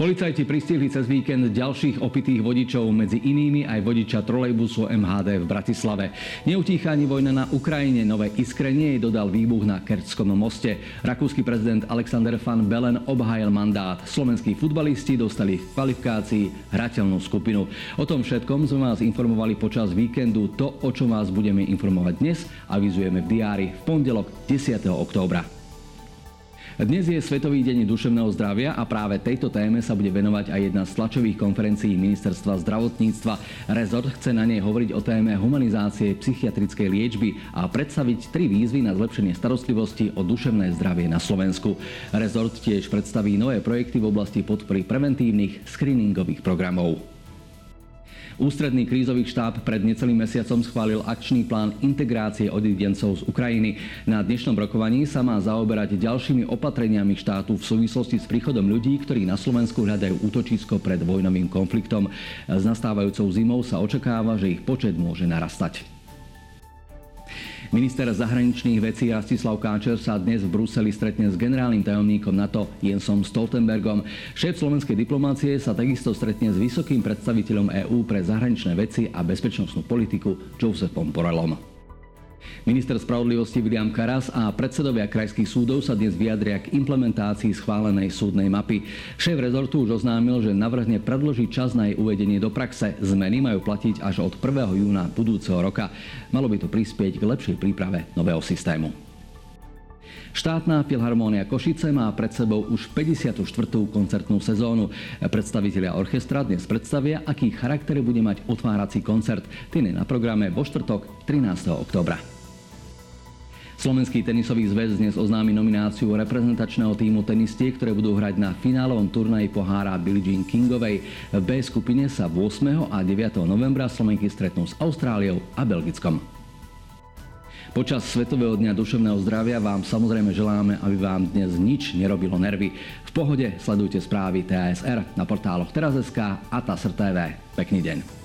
Policajti pristihli cez víkend ďalších opitých vodičov, medzi inými aj vodiča trolejbusu MHD v Bratislave. Neutícha ani vojna na Ukrajine, nové iskrenie jej dodal výbuch na Kerčskom moste. Rakúsky prezident Alexander van Belen obhájil mandát. Slovenskí futbalisti dostali v kvalifikácii hrateľnú skupinu. O tom všetkom sme vás informovali počas víkendu. To, o čom vás budeme informovať dnes, avizujeme v diári v pondelok 10. októbra. Dnes je Svetový deň duševného zdravia a práve tejto téme sa bude venovať aj jedna z tlačových konferencií Ministerstva zdravotníctva. Rezort chce na nej hovoriť o téme humanizácie psychiatrickej liečby a predstaviť tri výzvy na zlepšenie starostlivosti o duševné zdravie na Slovensku. Rezort tiež predstaví nové projekty v oblasti podpory preventívnych screeningových programov. Ústredný krízový štáb pred necelým mesiacom schválil akčný plán integrácie odidencov z Ukrajiny. Na dnešnom rokovaní sa má zaoberať ďalšími opatreniami štátu v súvislosti s príchodom ľudí, ktorí na Slovensku hľadajú útočisko pred vojnovým konfliktom. S nastávajúcou zimou sa očakáva, že ich počet môže narastať. Minister zahraničných vecí Rastislav Káčer sa dnes v Bruseli stretne s generálnym tajomníkom NATO Jensom Stoltenbergom. Šéf slovenskej diplomácie sa takisto stretne s vysokým predstaviteľom EÚ pre zahraničné veci a bezpečnostnú politiku Josephom Borelom. Minister spravodlivosti William Karas a predsedovia krajských súdov sa dnes vyjadria k implementácii schválenej súdnej mapy. Šéf rezortu už oznámil, že navrhne predložiť čas na jej uvedenie do praxe. Zmeny majú platiť až od 1. júna budúceho roka. Malo by to prispieť k lepšej príprave nového systému. Štátna filharmónia Košice má pred sebou už 54. koncertnú sezónu. Predstavitelia orchestra dnes predstavia, aký charakter bude mať otvárací koncert. Ten je na programe vo štvrtok 13. oktobra. Slovenský tenisový zväz dnes oznámi nomináciu reprezentačného týmu tenistiek, ktoré budú hrať na finálovom turnaji pohára Billie Jean Kingovej. V B skupine sa 8. a 9. novembra Slovenky stretnú s Austráliou a Belgickom. Počas Svetového dňa duševného zdravia vám samozrejme želáme, aby vám dnes nič nerobilo nervy. V pohode sledujte správy TASR na portáloch teraz.sk a TASR TV. Pekný deň.